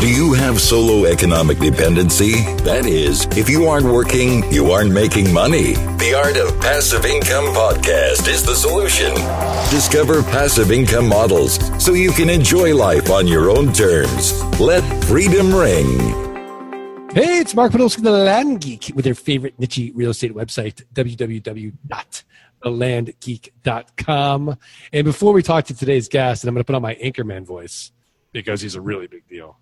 Do you have solo economic dependency? That is, if you aren't working, you aren't making money. The Art of Passive Income podcast is the solution. Discover passive income models so you can enjoy life on your own terms. Let freedom ring. Hey, it's Mark Podolsky, the Land Geek, with your favorite niche real estate website, www.thelandgeek.com. And before we talk to today's guest, and I'm going to put on my Anchorman voice because he's a really big deal.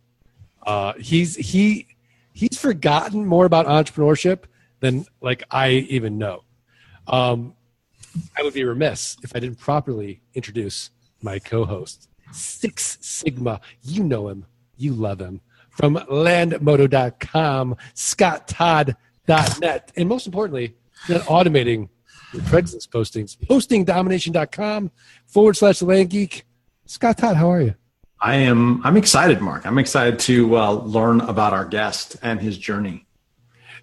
Uh, he's he he's forgotten more about entrepreneurship than like I even know. Um, I would be remiss if I didn't properly introduce my co-host, Six Sigma. You know him, you love him from landmodo.com, scotttodd.net, and most importantly, automating your Craigslist postings, postingdomination.com forward slash land geek. Scott Todd, how are you? I am. I'm excited, Mark. I'm excited to uh, learn about our guest and his journey.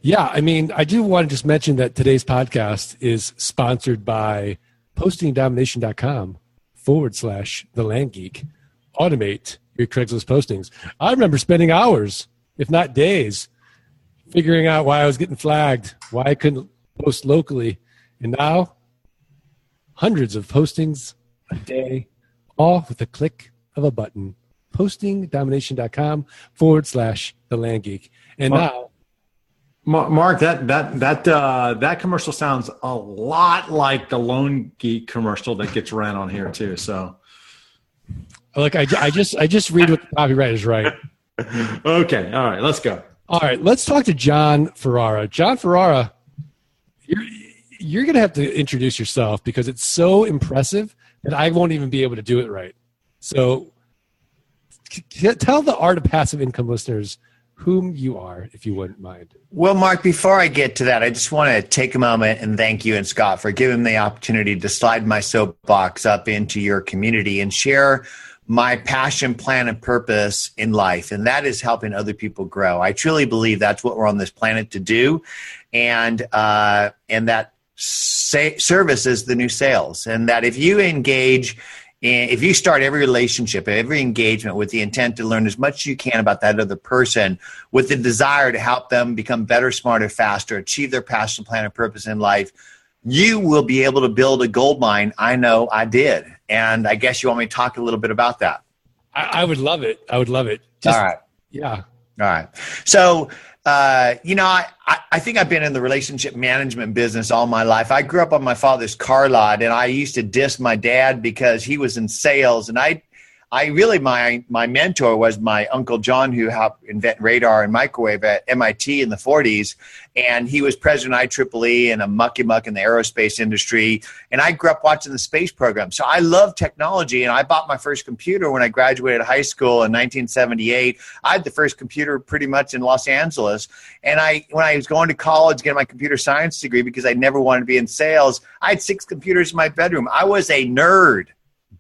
Yeah, I mean, I do want to just mention that today's podcast is sponsored by postingdomination.com forward slash the land geek. Automate your Craigslist postings. I remember spending hours, if not days, figuring out why I was getting flagged, why I couldn't post locally. And now, hundreds of postings a day, all with a click of a button. Postingdomination.com forward slash the land geek. And now, Mark, that that that uh, that commercial sounds a lot like the Land Geek commercial that gets ran on here too. So, look, I, I just I just read what the copyright is right. okay, all right, let's go. All right, let's talk to Jon Ferrara. Jon Ferrara, you're you're going to have to introduce yourself because it's so impressive that I won't even be able to do it right. So, tell the art of passive income listeners whom you are, if you wouldn't mind. Well, Mark, before I get to that, I just want to take a moment and thank you and Scott for giving me the opportunity to slide my soapbox up into your community and share my passion, plan, and purpose in life, and that is helping other people grow. I truly believe that's what we're on this planet to do, and uh, and that say, service is the new sales, and that if you engage and if you start every relationship, every engagement with the intent to learn as much as you can about that other person, with the desire to help them become better, smarter, faster, achieve their passion, plan, and purpose in life, you will be able to build a gold mine. I know I did. And I guess you want me to talk a little bit about that. I, I would love it. I would love it. Just, All right. Yeah. All right. So uh, you know, I, I think I've been in the relationship management business all my life. I grew up on my father's car lot, and I used to diss my dad because he was in sales, and I I really my my mentor was my uncle John, who helped invent radar and microwave at MIT in the 40s, and he was president of IEEE and a mucky muck in the aerospace industry. And I grew up watching the space program, so I love technology. And I bought my first computer when I graduated high school in 1978. I had the first computer pretty much in Los Angeles, and I when I was going to college getting my computer science degree because I never wanted to be in sales, I had six computers in my bedroom. I was a nerd,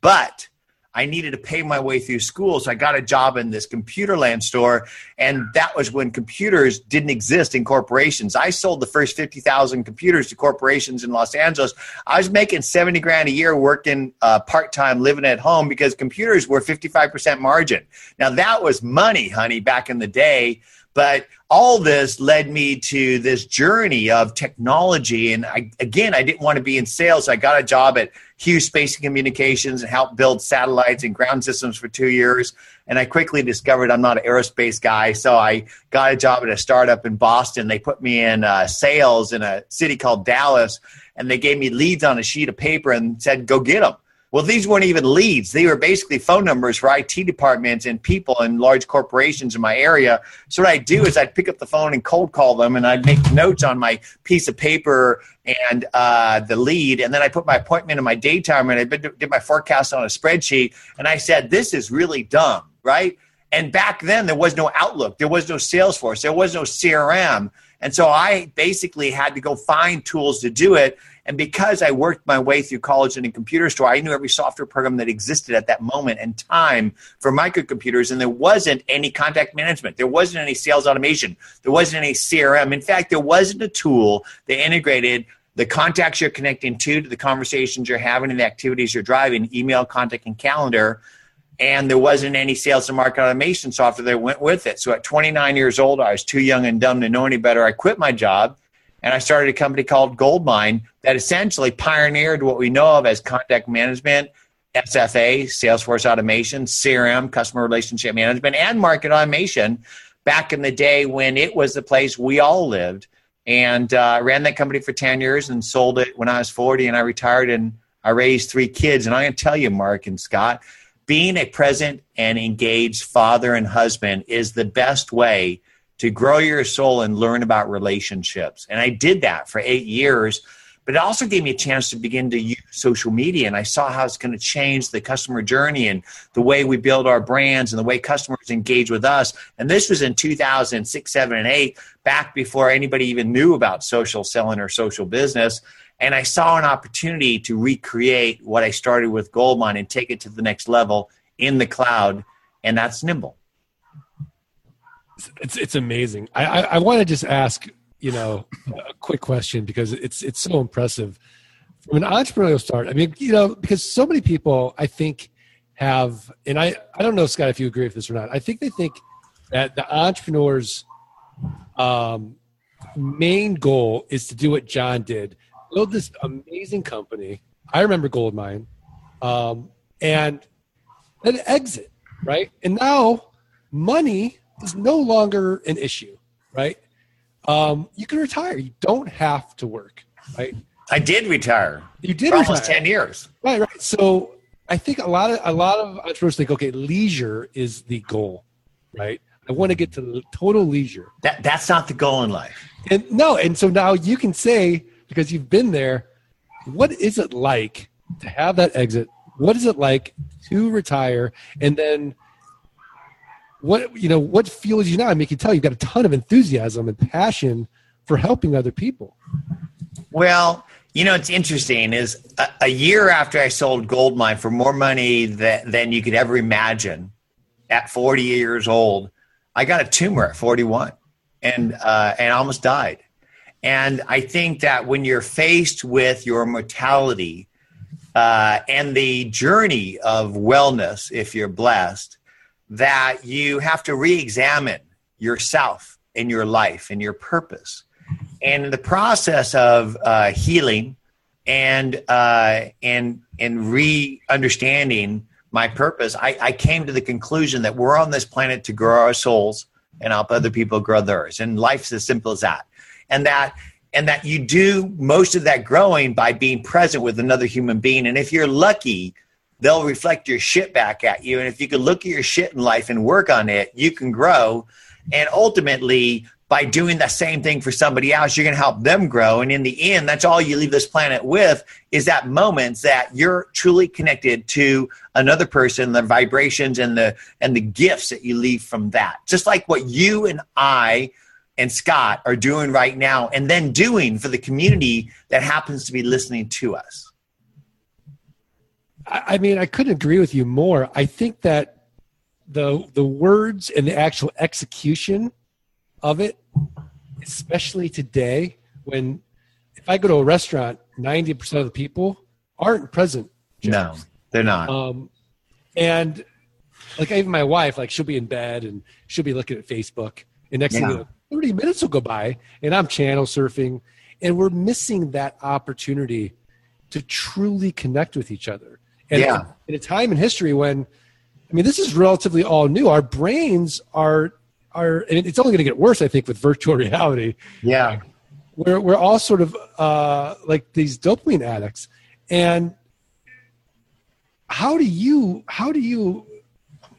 but I needed to pay my way through school. So I got a job in this computer land store. And that was when computers didn't exist in corporations. I sold the first 50,000 computers to corporations in Los Angeles. I was making 70 grand a year working uh, part time, living at home because computers were 55% margin. Now that was money, honey, back in the day. But all this led me to this journey of technology. And I, again, I didn't want to be in sales. So I got a job at Hughes Space and Communications and helped build satellites and ground systems for two years. And I quickly discovered I'm not an aerospace guy. So I got a job at a startup in Boston. They put me in uh, sales in a city called Dallas. And they gave me leads on a sheet of paper and said, go get them. Well, these weren't even leads. They were basically phone numbers for IT departments and people in large corporations in my area. So what I'd do is I'd pick up the phone and cold call them, and I'd make notes on my piece of paper and uh, the lead, and then I put my appointment in my daytime, and I did my forecast on a spreadsheet, and I said, "This is really dumb, right?" And back then, there was no Outlook, there was no Salesforce, there was no CRM. And so I basically had to go find tools to do it. And because I worked my way through college and in computer store, I knew every software program that existed at that moment and time for microcomputers. And there wasn't any contact management. There wasn't any sales automation. There wasn't any CRM. In fact, there wasn't a tool that integrated the contacts you're connecting to, to the conversations you're having and the activities you're driving, email, contact, and calendar and there wasn't any sales and market automation software that went with it. So at 29 years old, I was too young and dumb to know any better. I quit my job and I started a company called Goldmine that essentially pioneered what we know of as contact management, SFA, Salesforce automation, CRM, customer relationship management, and market automation back in the day when it was the place we all lived. And uh, ran that company for 10 years and sold it when I was 40 and I retired and I raised three kids. And I can tell you, Mark and Scott, being a present and engaged father and husband is the best way to grow your soul and learn about relationships. And I did that for eight years, but it also gave me a chance to begin to use social media. And I saw how it's going to change the customer journey and the way we build our brands and the way customers engage with us. And this was in 2006, 7, and 8, back before anybody even knew about social selling or social business. And I saw an opportunity to recreate what I started with Goldmine and take it to the next level in the cloud. And that's Nimble. It's it's amazing. I I, I want to just ask you know a quick question because it's it's so impressive from an entrepreneurial start. I mean, you know, because so many people I think have, and I I don't know Scott if you agree with this or not. I think they think that the entrepreneurs um, main goal is to do what John did, build this amazing company. I remember Goldmine, um, and then exit, right? And now money is no longer an issue, right? Um, you can retire. You don't have to work, right? I did retire. You did for retire. almost ten years. Right, right. So I think a lot of a lot of entrepreneurs think, okay, leisure is the goal, right? I want to get to total leisure. That that's not the goal in life. And no, and so now you can say because you've been there, what is it like to have that exit? What is it like to retire and then what you know what fuels you now? I mean, you can tell you've got a ton of enthusiasm and passion for helping other people. Well, you know, it's interesting is a, a year after I sold Goldmine for more money that, than you could ever imagine at 40 years old, I got a tumor at 41 and, uh, and almost died. And I think that when you're faced with your mortality uh, and the journey of wellness, if you're blessed, that you have to re examine yourself and your life and your purpose. And in the process of uh, healing and, uh, and, and re understanding my purpose, I, I came to the conclusion that we're on this planet to grow our souls and help other people grow theirs. And life's as simple as that. And that and that you do most of that growing by being present with another human being. And if you're lucky, they'll reflect your shit back at you. And if you can look at your shit in life and work on it, you can grow. And ultimately, by doing the same thing for somebody else, you're going to help them grow. And in the end, that's all you leave this planet with is that moments that you're truly connected to another person, the vibrations and the and the gifts that you leave from that. Just like what you and I and Scott are doing right now and then doing for the community that happens to be listening to us. I mean, I couldn't agree with you more. I think that the the words and the actual execution of it, especially today, when if I go to a restaurant, ninety percent of the people aren't present. No, they're not. Um, and like even my wife, like she'll be in bed and she'll be looking at Facebook, and next Yeah. thing you know, thirty minutes will go by, and I'm channel surfing, and we're missing that opportunity to truly connect with each other. And Yeah. in a time in history when, I mean, this is relatively all new. Our brains are are, and it's only going to get worse, I think, with virtual reality. yeah. We're we're all sort of uh, like these dopamine addicts, and how do you how do you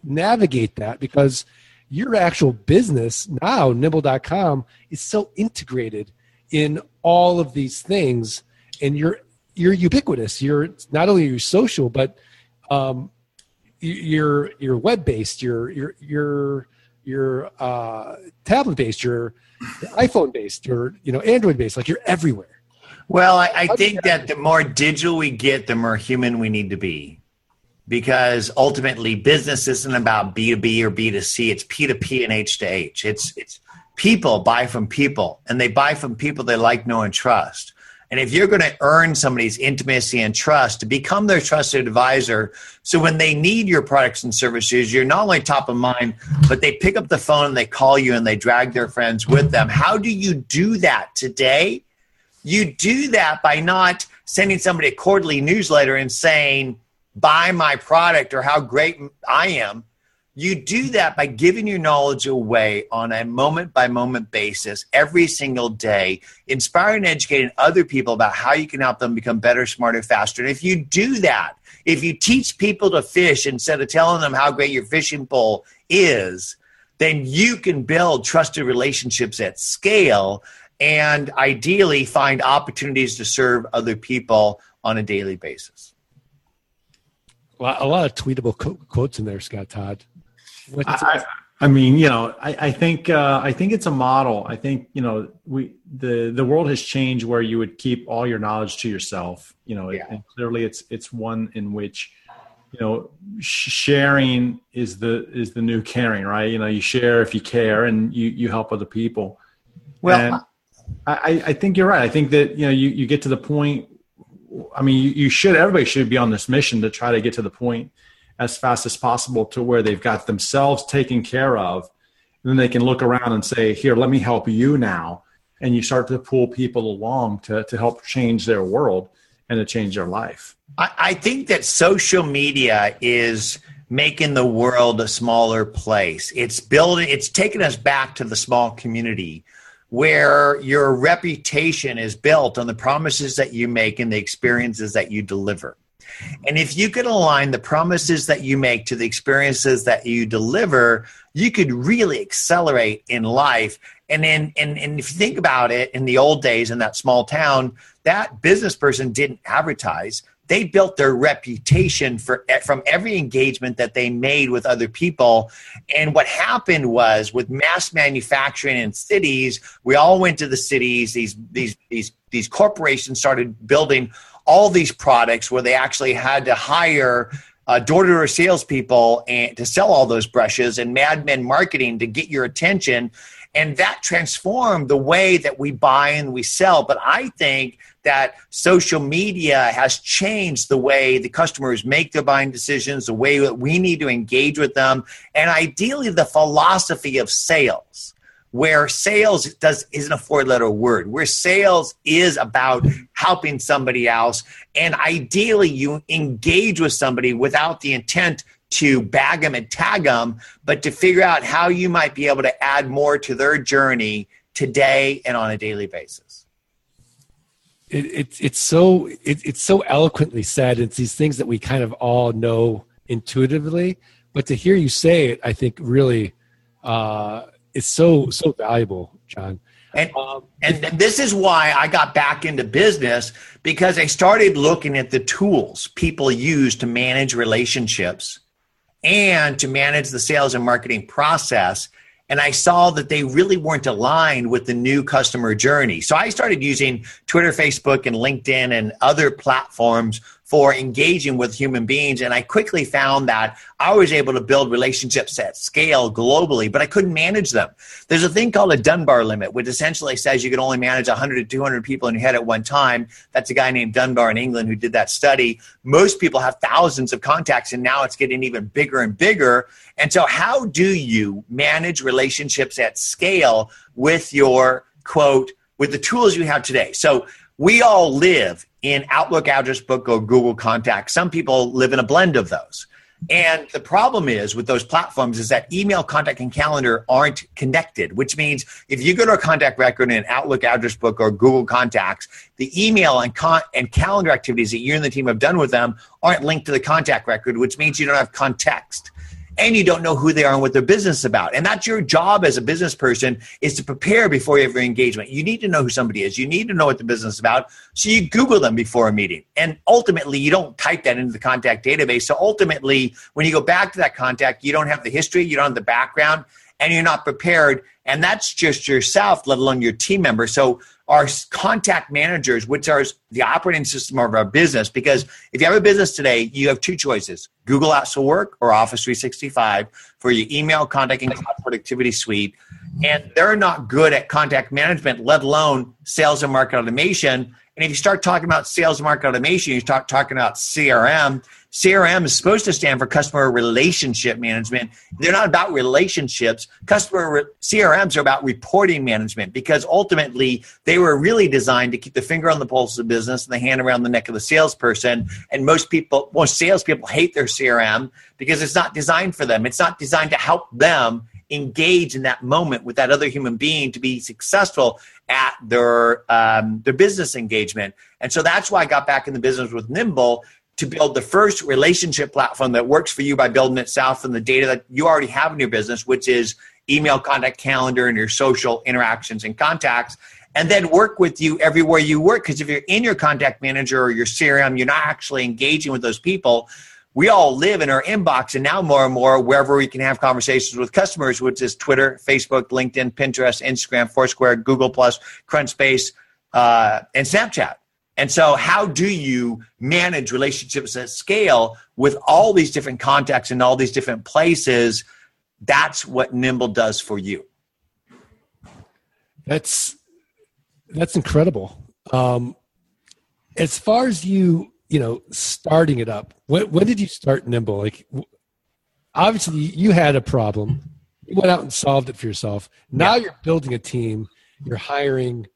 navigate that because your actual business now nimble.com is so integrated in all of these things and you're you're ubiquitous. You're not only you're social but um you- you're you're web based you're you're you're you're uh tablet based you're iphone based you're you know android based like you're everywhere. Well, I, I think that the more digital we get, the more human we need to be. Because ultimately, business isn't about B to B or B to C. It's P to P and H to H. It's it's people buy from people, and they buy from people they like, know, and trust. And if you're going to earn somebody's intimacy and trust to become their trusted advisor, so when they need your products and services, you're not only top of mind, but they pick up the phone and they call you and they drag their friends with them. How do you do that today? You do that by not sending somebody a quarterly newsletter and saying, buy my product or how great I am you do that by giving your knowledge away on a moment by moment basis every single day, inspiring and educating other people about how you can help them become better, smarter, faster. And if you do that, if you teach people to fish instead of telling them how great your fishing pole is, then you can build trusted relationships at scale and ideally find opportunities to serve other people on a daily basis. Well, a lot of tweetable quotes in there, Scott Todd. I, I, mean, you know, I, I think uh, I think it's a model. I think you know we the the world has changed where you would keep all your knowledge to yourself. You know, yeah. and clearly it's it's one in which you know sharing is the is the new caring, right? You know, you share if you care and you you help other people. Well, and I I think you're right. I think that you know you you get to the point. I mean, you, you should everybody should be on this mission to try to get to the point as fast as possible to where they've got themselves taken care of. And then they can look around and say, Here, let me help you now. And you start to pull people along to, to help change their world and to change their life. I, I think that social media is making the world a smaller place. It's building, it's taking us back to the small community where your reputation is built on the promises that you make and the experiences that you deliver. And if you can align the promises that you make to the experiences that you deliver, you could really accelerate in life. And then, and, and if you think about it, in the old days in that small town, that business person didn't advertise. They built their reputation for from every engagement that they made with other people. And what happened was with mass manufacturing in cities, we all went to the cities. These these these these corporations started building all these products where they actually had to hire uh, door-to-door salespeople and to sell all those brushes and madmen marketing to get your attention, and that transformed the way that we buy and we sell. But I think that social media has changed the way the customers make their buying decisions, the way that we need to engage with them, and ideally the philosophy of sales where sales does isn't a four letter word where sales is about helping somebody else and ideally you engage with somebody without the intent to bag them and tag them but to figure out how you might be able to add more to their journey today and on a daily basis it, it it's so it, it's so eloquently said it's these things that we kind of all know intuitively but to hear you say it i think really uh, it's so so valuable, John. And, um, and this is why I got back into business because I started looking at the tools people use to manage relationships and to manage the sales and marketing process. And I saw that they really weren't aligned with the new customer journey. So I started using Twitter, Facebook, and LinkedIn and other platforms for engaging with human beings. And I quickly found that I was able to build relationships at scale globally, but I couldn't manage them. There's a thing called a Dunbar limit, which essentially says you can only manage 100 to 200 people in your head at one time. That's a guy named Dunbar in England who did that study. Most people have thousands of contacts, and now it's getting even bigger and bigger. And so, how do you manage relationships at scale with your quote, with the tools you have today? So, we all live in Outlook address book or Google Contact. Some people live in a blend of those. And the problem is with those platforms is that email, contact, and calendar aren't connected, which means if you go to a contact record in Outlook address book or Google Contacts, the email and, con- and calendar activities that you and the team have done with them aren't linked to the contact record, which means you don't have context and you don't know who they are and what their business is about. And that's your job as a business person is to prepare before every engagement. You need to know who somebody is. You need to know what the business is about. So you Google them before a meeting. And ultimately, you don't type that into the contact database. So ultimately, when you go back to that contact, you don't have the history, you don't have the background, and you're not prepared. And that's just yourself, let alone your team member. So our contact managers, which are the operating system of our business. Because if you have a business today, you have two choices Google Apps will work or Office 365 for your email, contact, and cloud productivity suite. And they're not good at contact management, let alone sales and market automation. And if you start talking about sales and market automation, you start talking about CRM. CRM is supposed to stand for customer relationship management. They're not about relationships. Customer re- CRMs are about reporting management because ultimately they were really designed to keep the finger on the pulse of business and the hand around the neck of the salesperson. And most people, most salespeople hate their CRM because it's not designed for them. It's not designed to help them engage in that moment with that other human being to be successful at their um, their business engagement. And so that's why I got back in the business with Nimble to build the first relationship platform that works for you by building itself from the data that you already have in your business, which is email, contact, calendar, and your social interactions and contacts. And then work with you everywhere you work. Because if you're in your contact manager or your CRM, you're not actually engaging with those people we all live in our inbox and now more and more wherever we can have conversations with customers which is twitter facebook linkedin pinterest instagram foursquare google plus crunchbase uh, and snapchat and so how do you manage relationships at scale with all these different contexts and all these different places? That's what nimble does for you. That's that's incredible. Um, as far as you you know starting it up when, when did you start nimble? Like obviously you had a problem. You went out and solved it for yourself. Now yeah. you're building a team. You're hiring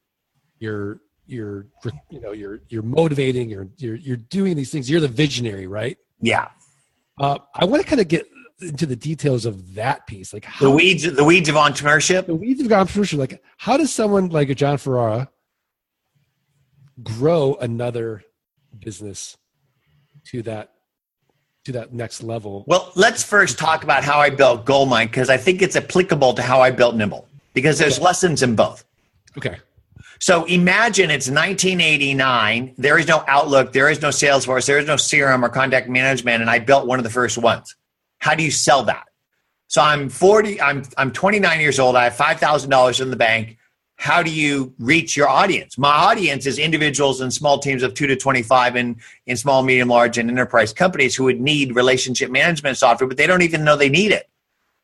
you're you're you know you're you're motivating you're you're, you're doing these things you're the visionary right yeah uh, i want to kind of get into the details of that piece like how, the weeds the weeds of entrepreneurship the weeds of entrepreneurship like how does someone like a jon ferrara grow another business to that to that next level. Well, let's first talk about how I built Goldmine because I think it's applicable to how I built Nimble because there's okay. lessons in both. Okay. So imagine it's 1989. There is no Outlook, there is no Salesforce, there is no CRM or contact management, and I built one of the first ones. How do you sell that? So I'm 40. I'm I'm 29 years old. I have five thousand dollars in the bank how do you reach your audience? My audience is individuals and small teams of two to 25 in, in small, medium, large, and enterprise companies who would need relationship management software, but they don't even know they need it.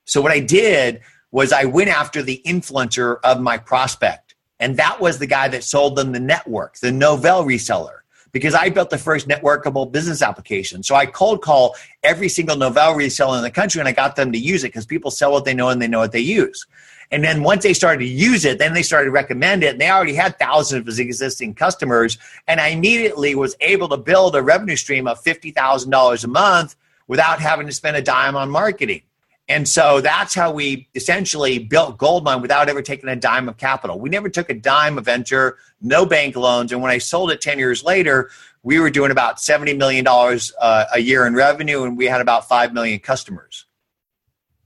So, what I did was I went after the influencer of my prospect. And that was the guy that sold them the network, the Novell reseller, because I built the first networkable business application. So I cold call every single Novell reseller in the country and I got them to use it because people sell what they know and they know what they use. And then once they started to use it, then they started to recommend it. And they already had thousands of existing customers. And I immediately was able to build a revenue stream of $50,000 a month without having to spend a dime on marketing. And so that's how we essentially built Goldmine without ever taking a dime of capital. We never took a dime of venture, no bank loans. And when I sold it 10 years later, we were doing about $70 million uh, a year in revenue and we had about 5 million customers.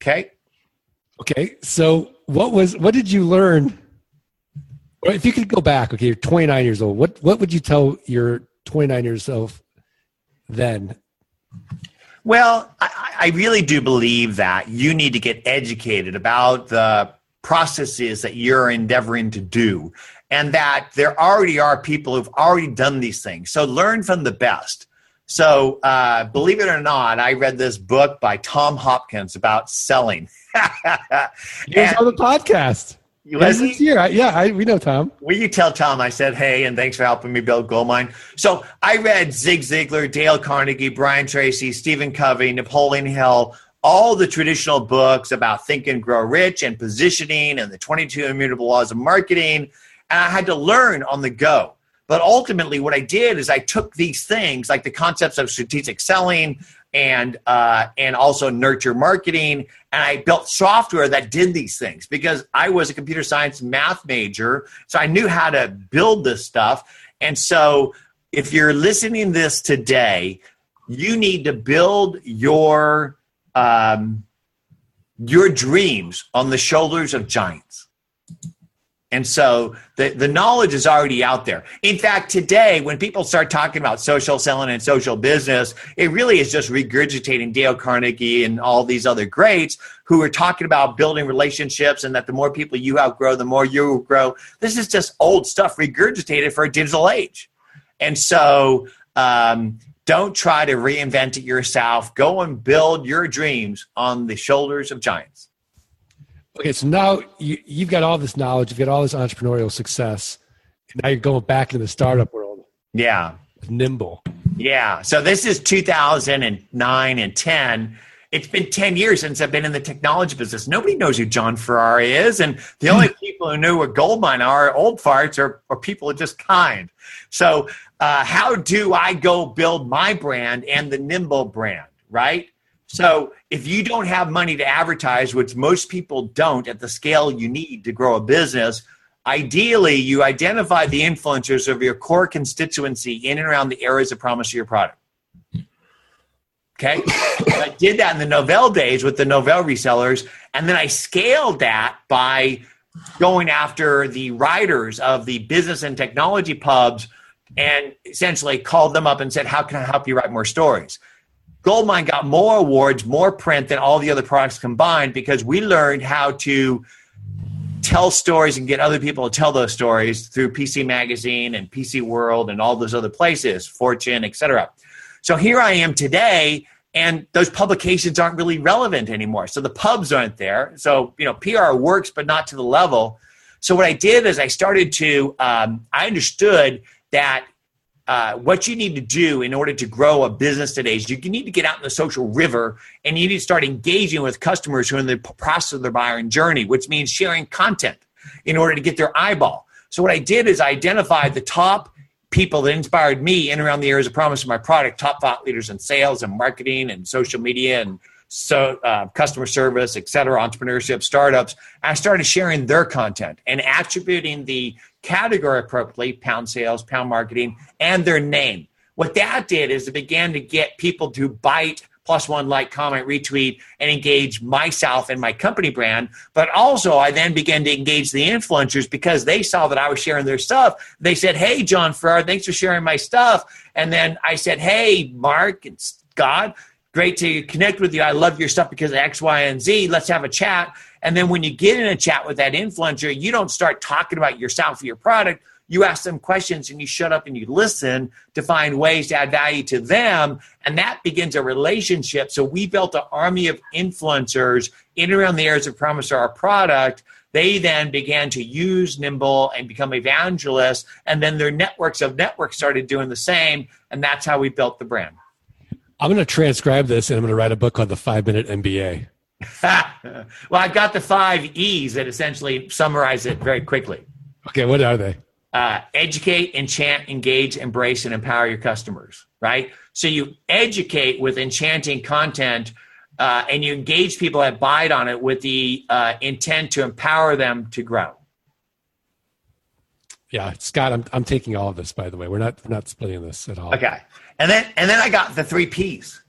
Okay. Okay. So what was what did you learn? If you could go back, okay, you're 29 years old. What what would you tell your 29 years old then? Well, I, I really do believe that you need to get educated about the processes that you're endeavoring to do and that there already are people who've already done these things. So learn from the best. So, uh, believe it or not, I read this book by Tom Hopkins about selling. he was on the podcast. Was he? Year. I, yeah, I, we know Tom. Will you tell Tom I said hey and thanks for helping me build Goldmine? So I read Zig Ziglar, Dale Carnegie, Brian Tracy, Stephen Covey, Napoleon Hill, all the traditional books about think and grow rich and positioning and the 22 immutable laws of marketing. And I had to learn on the go. But ultimately, what I did is I took these things, like the concepts of strategic selling and uh, and also nurture marketing, and I built software that did these things because I was a computer science math major, so I knew how to build this stuff. And so, if you're listening this today, you need to build your um, your dreams on the shoulders of giants. And so the, the knowledge is already out there. In fact, today, when people start talking about social selling and social business, it really is just regurgitating Dale Carnegie and all these other greats who are talking about building relationships and that the more people you outgrow, the more you will grow. This is just old stuff regurgitated for a digital age. And so um, don't try to reinvent it yourself. Go and build your dreams on the shoulders of giants. Okay, so now you, you've got all this knowledge, you've got all this entrepreneurial success, and now you're going back into the startup world. Yeah. Nimble. Yeah. So this is 2009 and 10. It's been 10 years since I've been in the technology business. Nobody knows who Jon Ferrara is. And the only people who know what Goldmine are, old farts, or, or people are just kind. So, uh, how do I go build my brand and the Nimble brand, right? So, if you don't have money to advertise, which most people don't at the scale you need to grow a business, ideally you identify the influencers of your core constituency in and around the areas of promise of your product. Okay. I did that in the Novell days with the Novell resellers. And then I scaled that by going after the writers of the business and technology pubs and essentially called them up and said, How can I help you write more stories? Goldmine got more awards, more print than all the other products combined because we learned how to tell stories and get other people to tell those stories through PC Magazine and PC World and all those other places, Fortune, etc. So here I am today, and those publications aren't really relevant anymore. So the pubs aren't there. So you know, PR works, but not to the level. So what I did is I started to um, I understood that uh, what you need to do in order to grow a business today is you need to get out in the social river and you need to start engaging with customers who are in the process of their buying journey, which means sharing content in order to get their eyeball. So what I did is I identified the top people that inspired me in and around the areas of promise of my product, top thought leaders in sales and marketing and social media and so uh, customer service, et cetera, entrepreneurship, startups. I started sharing their content and attributing the category appropriately, pound sales, pound marketing, and their name. What that did is it began to get people to bite plus one like, comment, retweet, and engage myself and my company brand. But also, I then began to engage the influencers because they saw that I was sharing their stuff. They said, Hey, Jon Ferrara, thanks for sharing my stuff. And then I said, Hey, Mark and Scott, great to connect with you. I love your stuff because of X, Y, and Z. Let's have a chat. And then when you get in a chat with that influencer, you don't start talking about yourself or your product. You ask them questions and you shut up and you listen to find ways to add value to them. And that begins a relationship. So we built an army of influencers in and around the areas of promise our product. They then began to use Nimble and become evangelists. And then their networks of networks started doing the same. And that's how we built the brand. I'm going to transcribe this and I'm going to write a book called The Five Minute MBA. well, I've got the five E's that essentially summarize it very quickly. Okay, what are they? Uh, educate, enchant, engage, embrace, and empower your customers, right? So you educate with enchanting content uh, and you engage people that bite on it with the uh, intent to empower them to grow. Yeah, Scott, I'm, I'm taking all of this, by the way. We're not, we're not splitting this at all. Okay. And then, and then I got the three P's.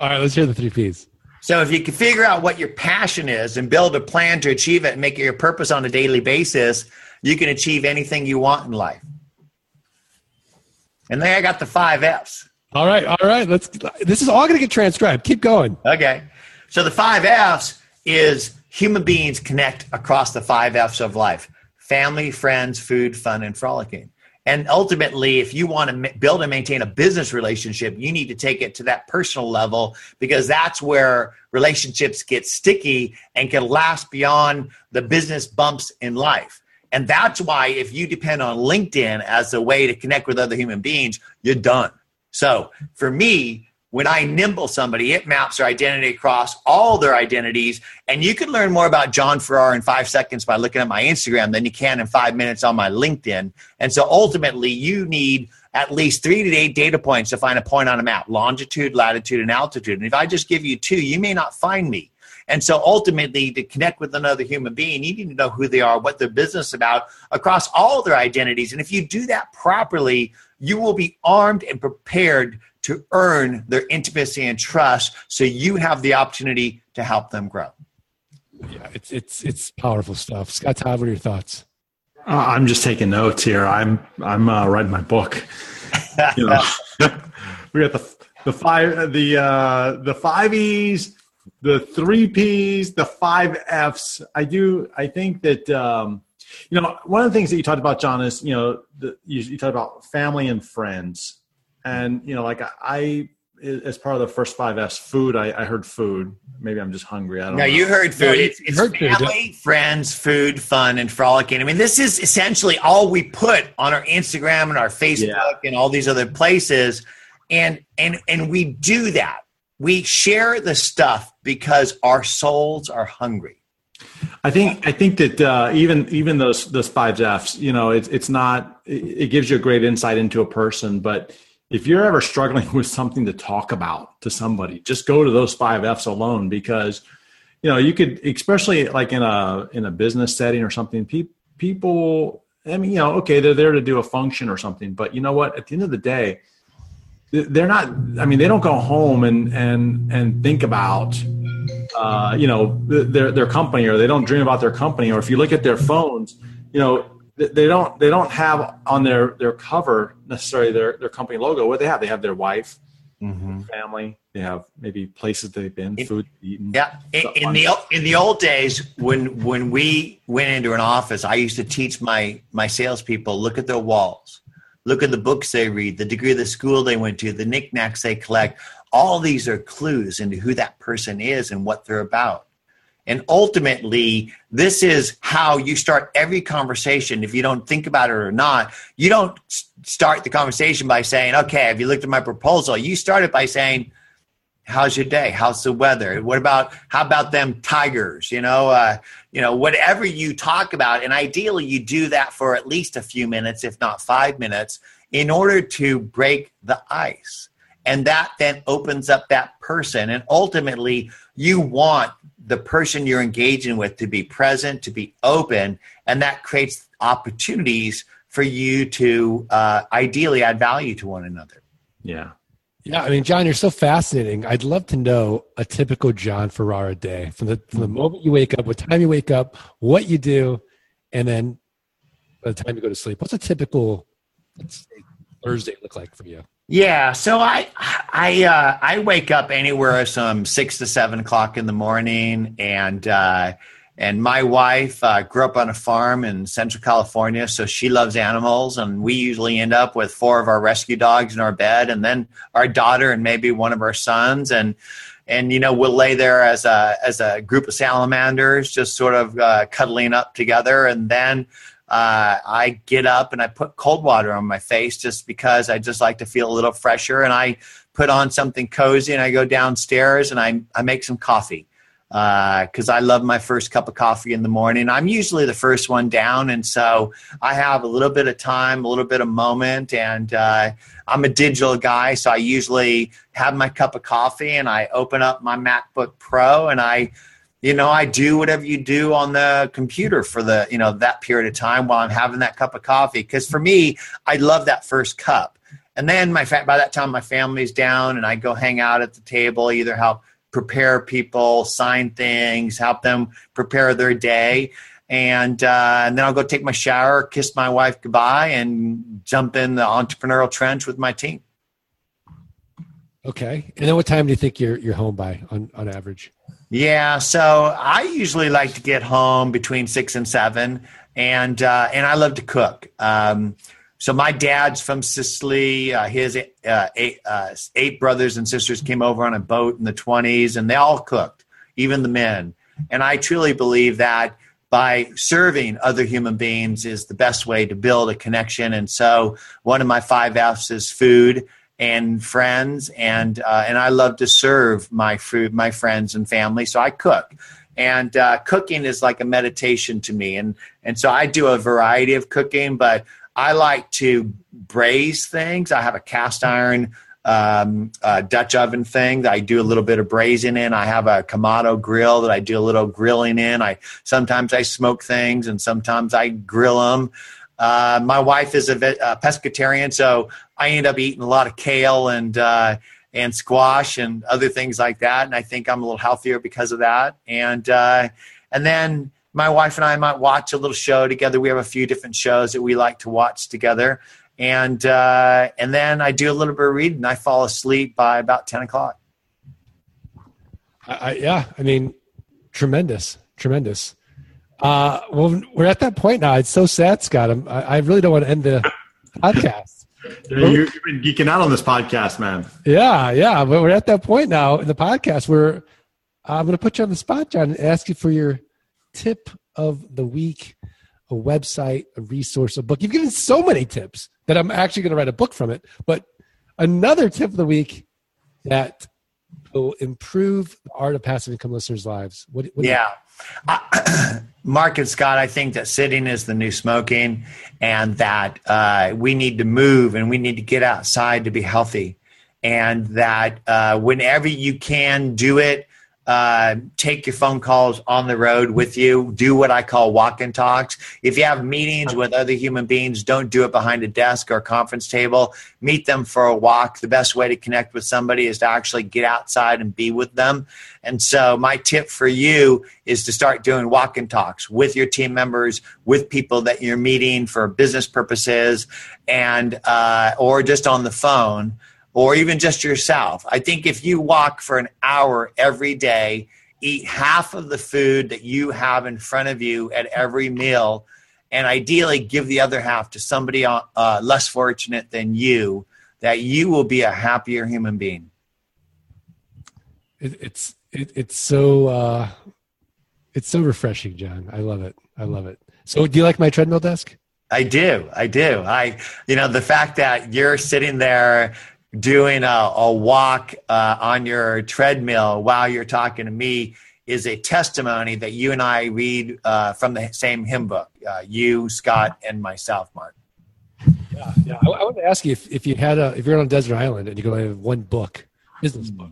All right, let's hear the three P's. So if you can figure out what your passion is and build a plan to achieve it and make it your purpose on a daily basis, you can achieve anything you want in life. And then I got the five F's. All right, all right. Let's. This is all going to get transcribed. Keep going. Okay. So the five F's is human beings connect across the five F's of life: family, friends, food, fun, and frolicking. And ultimately, if you want to build and maintain a business relationship, you need to take it to that personal level because that's where relationships get sticky and can last beyond the business bumps in life. And that's why if you depend on LinkedIn as a way to connect with other human beings, you're done. So for me, when I nimble somebody, it maps their identity across all their identities. And you can learn more about Jon Ferrara in five seconds by looking at my Instagram than you can in five minutes on my LinkedIn. And so ultimately, you need at least three to eight data points to find a point on a map longitude, latitude, and altitude. And if I just give you two, you may not find me. And so ultimately, to connect with another human being, you need to know who they are, what their business about across all their identities. And if you do that properly, you will be armed and prepared to earn their intimacy and trust so you have the opportunity to help them grow. Yeah, it's it's it's powerful stuff. Scott Todd, what are your thoughts? Uh, I'm just taking notes here. I'm I'm uh, writing my book. you know, we got the the five the uh, the five E's, the three P's, the five F's. I do. I think that um, you know one of the things that you talked about, John, is you know the, you, you talked about family and friends and you know like i as part of the first five S food, I, I heard food. Maybe I'm just hungry. I don't no, know. you heard food. No, it's it's heard food. family, friends, food, fun, and frolicking. I mean, this is essentially all we put on our Instagram and our Facebook Yeah. and all these other places. And and and we do that. We share the stuff because our souls are hungry. I think I think that uh, even even those those five Fs, you know, it's it's not. It, it gives you a great insight into a person, but if you're ever struggling with something to talk about to somebody, just go to those five Fs alone because, you know, you could, especially like in a in a business setting or something. Pe- people, I mean, you know, okay, they're there to do a function or something, but you know what? At the end of the day, they're not. I mean, they don't go home and and and think about uh, you know their their company or they don't dream about their company or if you look at their phones you know they don't they don't have on their their cover necessarily their their company logo what they have they have their wife mm-hmm. family they have maybe places they've been food eaten Yeah, in, in the in the old days when when we went into an office, I used to teach my my salespeople look at their walls, look at the books they read, the degree of the school they went to, the knickknacks they collect. All these are clues into who that person is and what they're about. And ultimately, this is how you start every conversation. If you don't think about it or not, you don't start the conversation by saying, "Okay, have you looked at my proposal?" You start it by saying, how's your day? How's the weather? What about how about them tigers? You know uh, you know whatever you talk about. And ideally you do that for at least a few minutes if not five minutes in order to break the ice. And that then opens up that person. And ultimately you want the person you're engaging with to be present to be open and that creates opportunities for you to uh, ideally add value to one another yeah Yeah, I mean, John, you're so fascinating. I'd love to know a typical Jon Ferrara day from the from the moment you wake up, what time you wake up, what you do, and then by the time you go to sleep. What's a typical let's say, Thursday look like for you? Yeah, so I I uh, I wake up anywhere from six to seven o'clock in the morning, and uh, and my wife uh, grew up on a farm in Central California, so she loves animals, and we usually end up with four of our rescue dogs in our bed, and then our daughter and maybe one of our sons, and and you know we'll lay there as a as a group of salamanders, just sort of uh, cuddling up together, and then uh, I get up and I put cold water on my face just because I just like to feel a little fresher. And I put on something cozy and I go downstairs and I, I make some coffee because I love my first cup of coffee in the morning. I'm usually the first one down. And so I have a little bit of time, a little bit of moment. And uh, I'm a digital guy. So I usually have my cup of coffee and I open up my MacBook Pro and I you know i do whatever you do on the computer for the you know that period of time while i'm having that cup of coffee. Because for me i love that first cup. And then my fa- by that time my family's down and i go hang out at the table either help prepare people sign things help them prepare their day. And uh, and then i'll go take my shower kiss my wife goodbye and jump in the entrepreneurial trench with my team. Okay, and then what time do you think you're you're home by on on average? Yeah, so I usually like to get home between six and seven, and uh, and I love to cook. Um, so my dad's from Sicily. Uh, his uh, eight, uh, eight brothers and sisters came over on a boat in the twenties, and they all cooked, even the men. And I truly believe that by serving other human beings is the best way to build a connection. And so one of my five F's is food and friends and uh, and I love to serve my food, my friends and family. So I cook, and uh, cooking is like a meditation to me. And and so I do a variety of cooking, but I like to braise things. I have a cast iron um, uh, Dutch oven thing that I do a little bit of braising in. I have a Kamado grill that I do a little grilling in. I sometimes I smoke things and sometimes I grill them. Uh, my wife is a, ve- a pescatarian, so I end up eating a lot of kale and uh, and squash and other things like that. And I think I'm a little healthier because of that. And uh, and then my wife and I might watch a little show together. We have a few different shows that we like to watch together. And uh, and then I do a little bit of reading. I fall asleep by about ten o'clock. I, I, yeah, I mean, tremendous, tremendous. Uh, well, we're at that point now. It's so sad, Scott. I'm, I, I really don't want to end the podcast. You've been geeking out on this podcast, man. Yeah, yeah. But we're at that point now in the podcast where I'm going to put you on the spot, John, and ask you for your tip of the week, a website, a resource, a book. You've given so many tips that I'm actually going to write a book from it. But another tip of the week that will improve the art of passive income listeners' lives. What, what yeah. Mark and Scott, I think that sitting is the new smoking and that uh, we need to move and we need to get outside to be healthy. And that uh, whenever you can do it, uh, take your phone calls on the road with you. Do what I call walk and talks. If you have meetings with other human beings, don't do it behind a desk or a conference table. Meet them for a walk. The best way to connect with somebody is to actually get outside and be with them. And so, my tip for you is to start doing walk and talks with your team members, with people that you're meeting for business purposes, and uh, or just on the phone or even just yourself. I think if you walk for an hour every day, eat half of the food that you have in front of you at every meal, and ideally give the other half to somebody uh, less fortunate than you, that you will be a happier human being. It, it's it, it's so uh, it's so refreshing, Jon. I love it. I love it. So, do you like my treadmill desk? I do. I do. I, you know, the fact that you're sitting there doing a, a walk uh, on your treadmill while you're talking to me is a testimony that you and I read uh, from the same hymn book. Uh, you, Scott, and myself, Mark. Yeah, yeah. I, I want to ask you if, if you had a if you're on a desert island and you could only have one book, business book,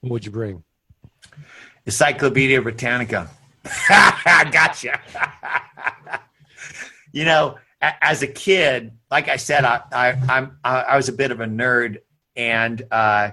what would you bring? Encyclopedia Britannica. I gotcha. you know, as a kid, like I said, I, I, I'm, I was a bit of a nerd and uh,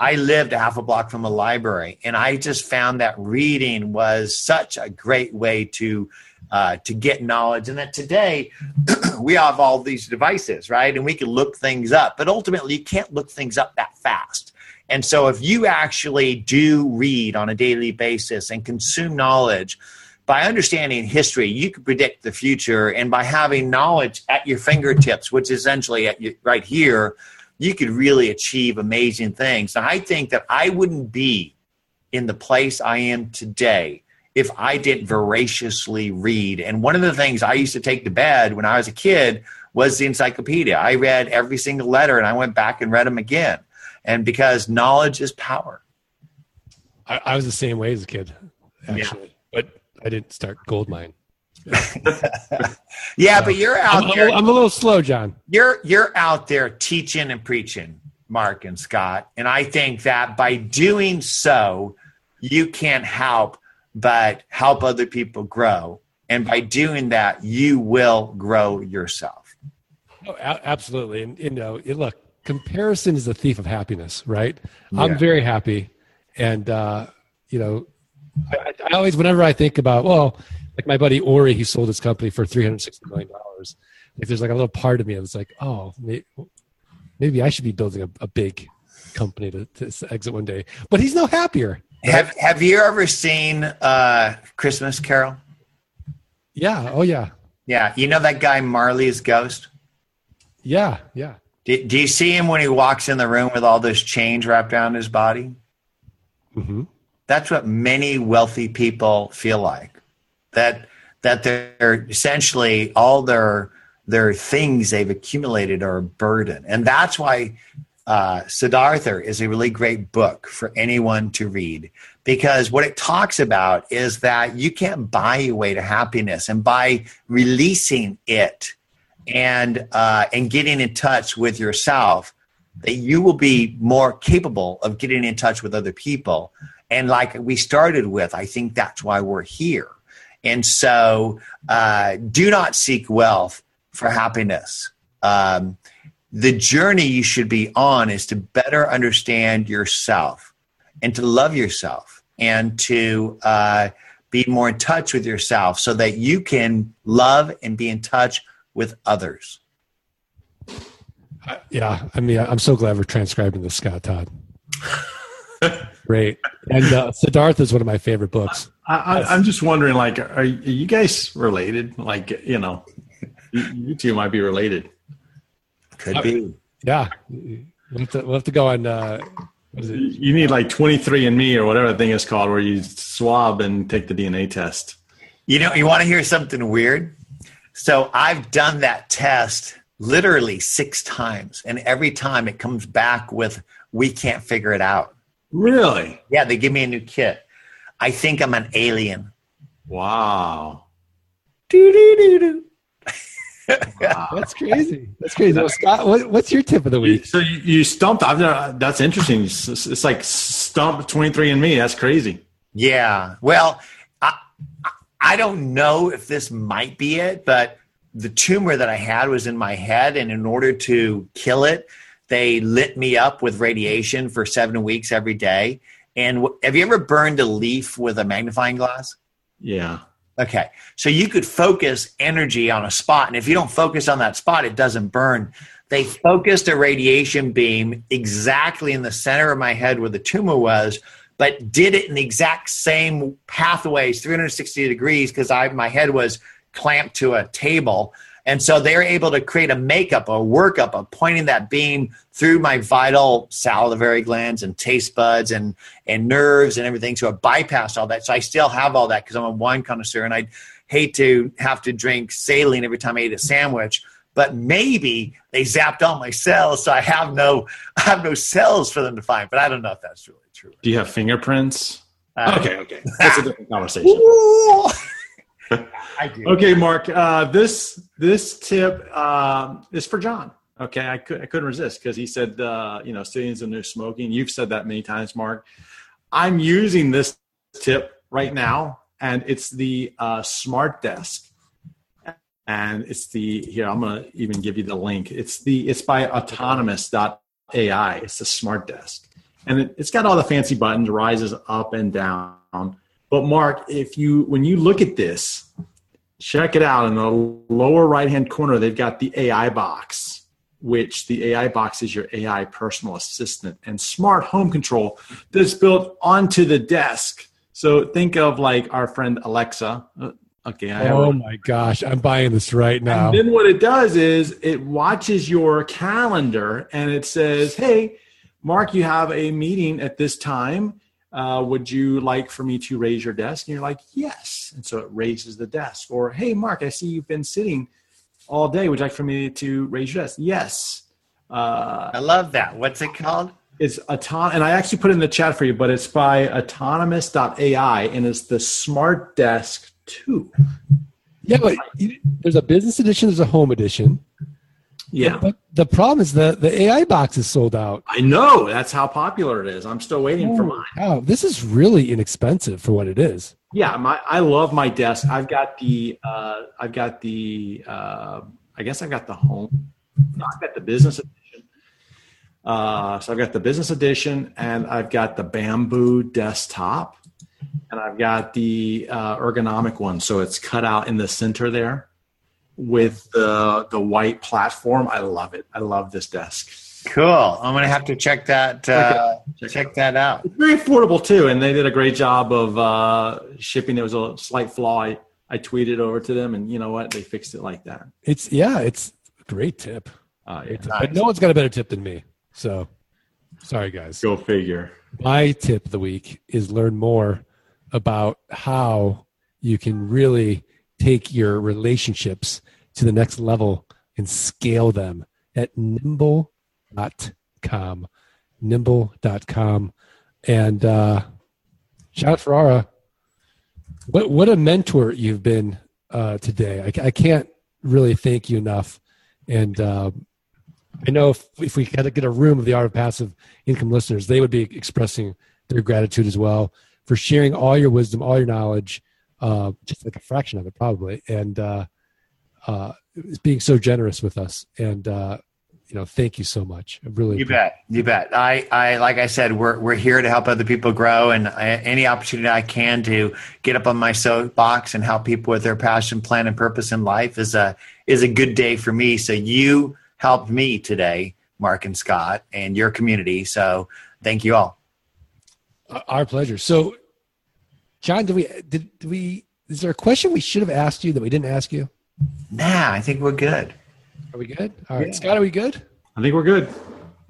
I lived half a block from a library, and I just found that reading was such a great way to uh, to get knowledge. And that today we have all these devices, right? And we can look things up, but ultimately you can't look things up that fast. And so if you actually do read on a daily basis and consume knowledge, by understanding history, you can predict the future, and by having knowledge at your fingertips, which is essentially at you, right here, you could really achieve amazing things. And I think that I wouldn't be in the place I am today if I didn't voraciously read. And one of the things I used to take to bed when I was a kid was the encyclopedia. I read every single letter and I went back and read them again. And because knowledge is power. I, I was the same way as a kid, actually, yeah. but I didn't start GoldMine. yeah, but you're out I'm, there. I'm a little slow, Jon. You're you're out there teaching and preaching, Mark and Scott, and I think that by doing so, you can't help but help other people grow, and by doing that, you will grow yourself. Oh, absolutely, and you know, look, comparison is the thief of happiness, right? Yeah. I'm very happy, and uh, you know, I, I always, whenever I think about, well like my buddy Ori, he sold his company for three hundred sixty million dollars. Like there's like a little part of me that's like, oh, maybe, I should be building a, a big company to, to, exit one day. But he's no happier. Have Have you ever seen uh, Christmas Carol? Yeah. Oh yeah. Yeah. You know that guy Marley's ghost. Yeah. Yeah. Do, do you see him when he walks in the room with all this change wrapped around his body? Mm-hmm. That's what many wealthy people feel like that that they're essentially all their their things they've accumulated are a burden, and that's why uh, Siddhartha is a really great book for anyone to read because what it talks about is that you can't buy your way to happiness, and by releasing it and uh, and getting in touch with yourself, that you will be more capable of getting in touch with other people. And like we started with, I think that's why we're here and so uh, do not seek wealth for happiness. Um, the journey you should be on is to better understand yourself and to love yourself and to uh, be more in touch with yourself so that you can love and be in touch with others. Uh, yeah, I mean, I'm so glad we're transcribing this, Scott Todd. Great. And uh, Siddhartha is one of my favorite books. I, am just wondering, like, are, you guys related? Like, you know, you, you two might be related. Could be. Yeah, we'll have to, we'll have to go on. Uh, what is it? You need like 23andMe or whatever the thing is called, where you swab and take the DNA test. You know, you want to hear something weird? So I've done that test literally six times, and every time it comes back with, we can't figure it out. Really? Yeah, they give me a new kit. I think I'm an alien. Wow. Doo-doo-doo-doo. That's crazy. That's crazy. Well, Scott, what, what's your tip of the week? So you, you stumped. I've never, that's interesting. It's, it's like stump 23andMe. That's crazy. Yeah. Well, I, I don't know if this might be it, but the tumor that I had was in my head. And in order to kill it, they lit me up with radiation for seven weeks every day. And w- have you ever burned a leaf with a magnifying glass? Yeah. Okay. So you could focus energy on a spot. And if you don't focus on that spot, it doesn't burn. They focused a radiation beam exactly in the center of my head where the tumor was, but did it in the exact same pathways, 360 degrees, because I my head was clamped to a table. And so they're able to create a makeup, a workup of pointing that beam through my vital salivary glands and taste buds and, and nerves and everything. So I bypassed all that. So I still have all that because I'm a wine connoisseur and I'd hate to have to drink saline every time I eat a sandwich. But maybe they zapped all my cells, so I have no I have no cells for them to find. But I don't know if that's really true. Do you have fingerprints? Uh, okay. Okay. That's a different conversation. I do. Okay, Mark. Uh, this this tip um, is for Jon. Okay, I could I couldn't resist because he said uh, you know sitting's the new smoking. You've said that many times, Mark. I'm using this tip right now, and it's the uh, Smart Desk, and it's the here. I'm gonna even give you the link. It's the it's by Autonomous.ai. It's the Smart Desk, and it, it's got all the fancy buttons, rises up and down. But Mark, if you when you look at this, check it out in the lower right hand corner. They've got the AI box, which the AI box is your AI personal assistant and smart home control that's built onto the desk. So think of like our friend Alexa. Uh, Okay, I Oh my gosh, I'm buying this right now. And then what it does is it watches your calendar and it says, "Hey, Mark, you have a meeting at this time. Uh, would you like for me to raise your desk?" And you're like, "Yes." And so it raises the desk. Or, "Hey, Mark, I see you've been sitting all day. Would you like for me to raise your desk?" Yes. Uh, I love that. What's it called? it's auton and I actually put it in the chat for you, but it's by autonomous.ai and it's the Smart Desk 2. yeah, but there's a business edition, there's a home edition. Yeah. But the problem is the the AI box is sold out. I know. That's how popular it is. I'm still waiting for mine. Wow, this is really inexpensive for what it is. Yeah, my I love my desk. I've got the uh, I've got the uh, I guess I've got the home. No, I've got the business edition. Uh, so I've got the business edition, and I've got the bamboo desktop, and I've got the uh, ergonomic one. So it's cut out in the center there with the the white platform. I love it. I love this desk. Cool. I'm gonna have to check that. Uh, Check check that out. It's very affordable too, and they did a great job of uh, shipping. There was a slight flaw. I, I tweeted over to them, and you know what? They fixed it like that. It's yeah, it's a great tip. Uh, yeah. Great tip. But no one's got a better tip than me. So sorry guys. Go figure. My tip of the week is learn more about how you can really take your relationships to the next level and scale them at nimble.com. Nimble.com. And uh, shout out Ferrara. What, what a mentor you've been uh, today. I, I can't really thank you enough. And uh, I know if, if we had to get a room of the Art of Passive Income listeners, they would be expressing their gratitude as well for sharing all your wisdom, all your knowledge, uh, just like a fraction of it probably, and uh, uh, being so generous with us. And uh, you know, thank you so much. I really You bet. You bet. I, I, like I said, we're, we're here to help other people grow and I, any opportunity I can to get up on my soapbox and help people with their passion, plan, and purpose in life is a, is a good day for me. So you helped me today, Mark and Scott and your community. So thank you all. Our pleasure. So, Jon, did we did, did we? Is there a question we should have asked you that we didn't ask you? Nah, I think we're good. Are we good? All right, yeah. Scott, are we good? I think we're good.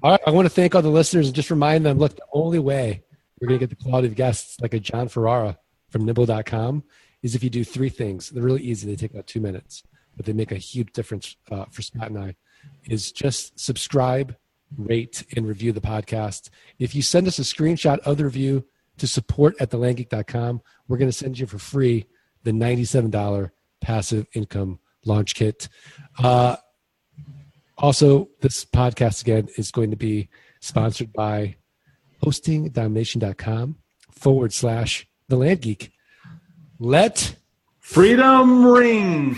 All right. I want to thank all the listeners and just remind them look, the only way we're going to get the quality of guests like a Jon Ferrara from nimble.com is if you do three things. They're really easy. They take about two minutes, but they make a huge difference uh, for Scott and I. Is just subscribe, rate, and review the podcast. If you send us a screenshot of the review to support at thelandgeek.com, we're going to send you for free the $97 passive income launch kit. Uh, also, this podcast again is going to be sponsored by hostingdomination.com forward slash the land geek. Let freedom ring.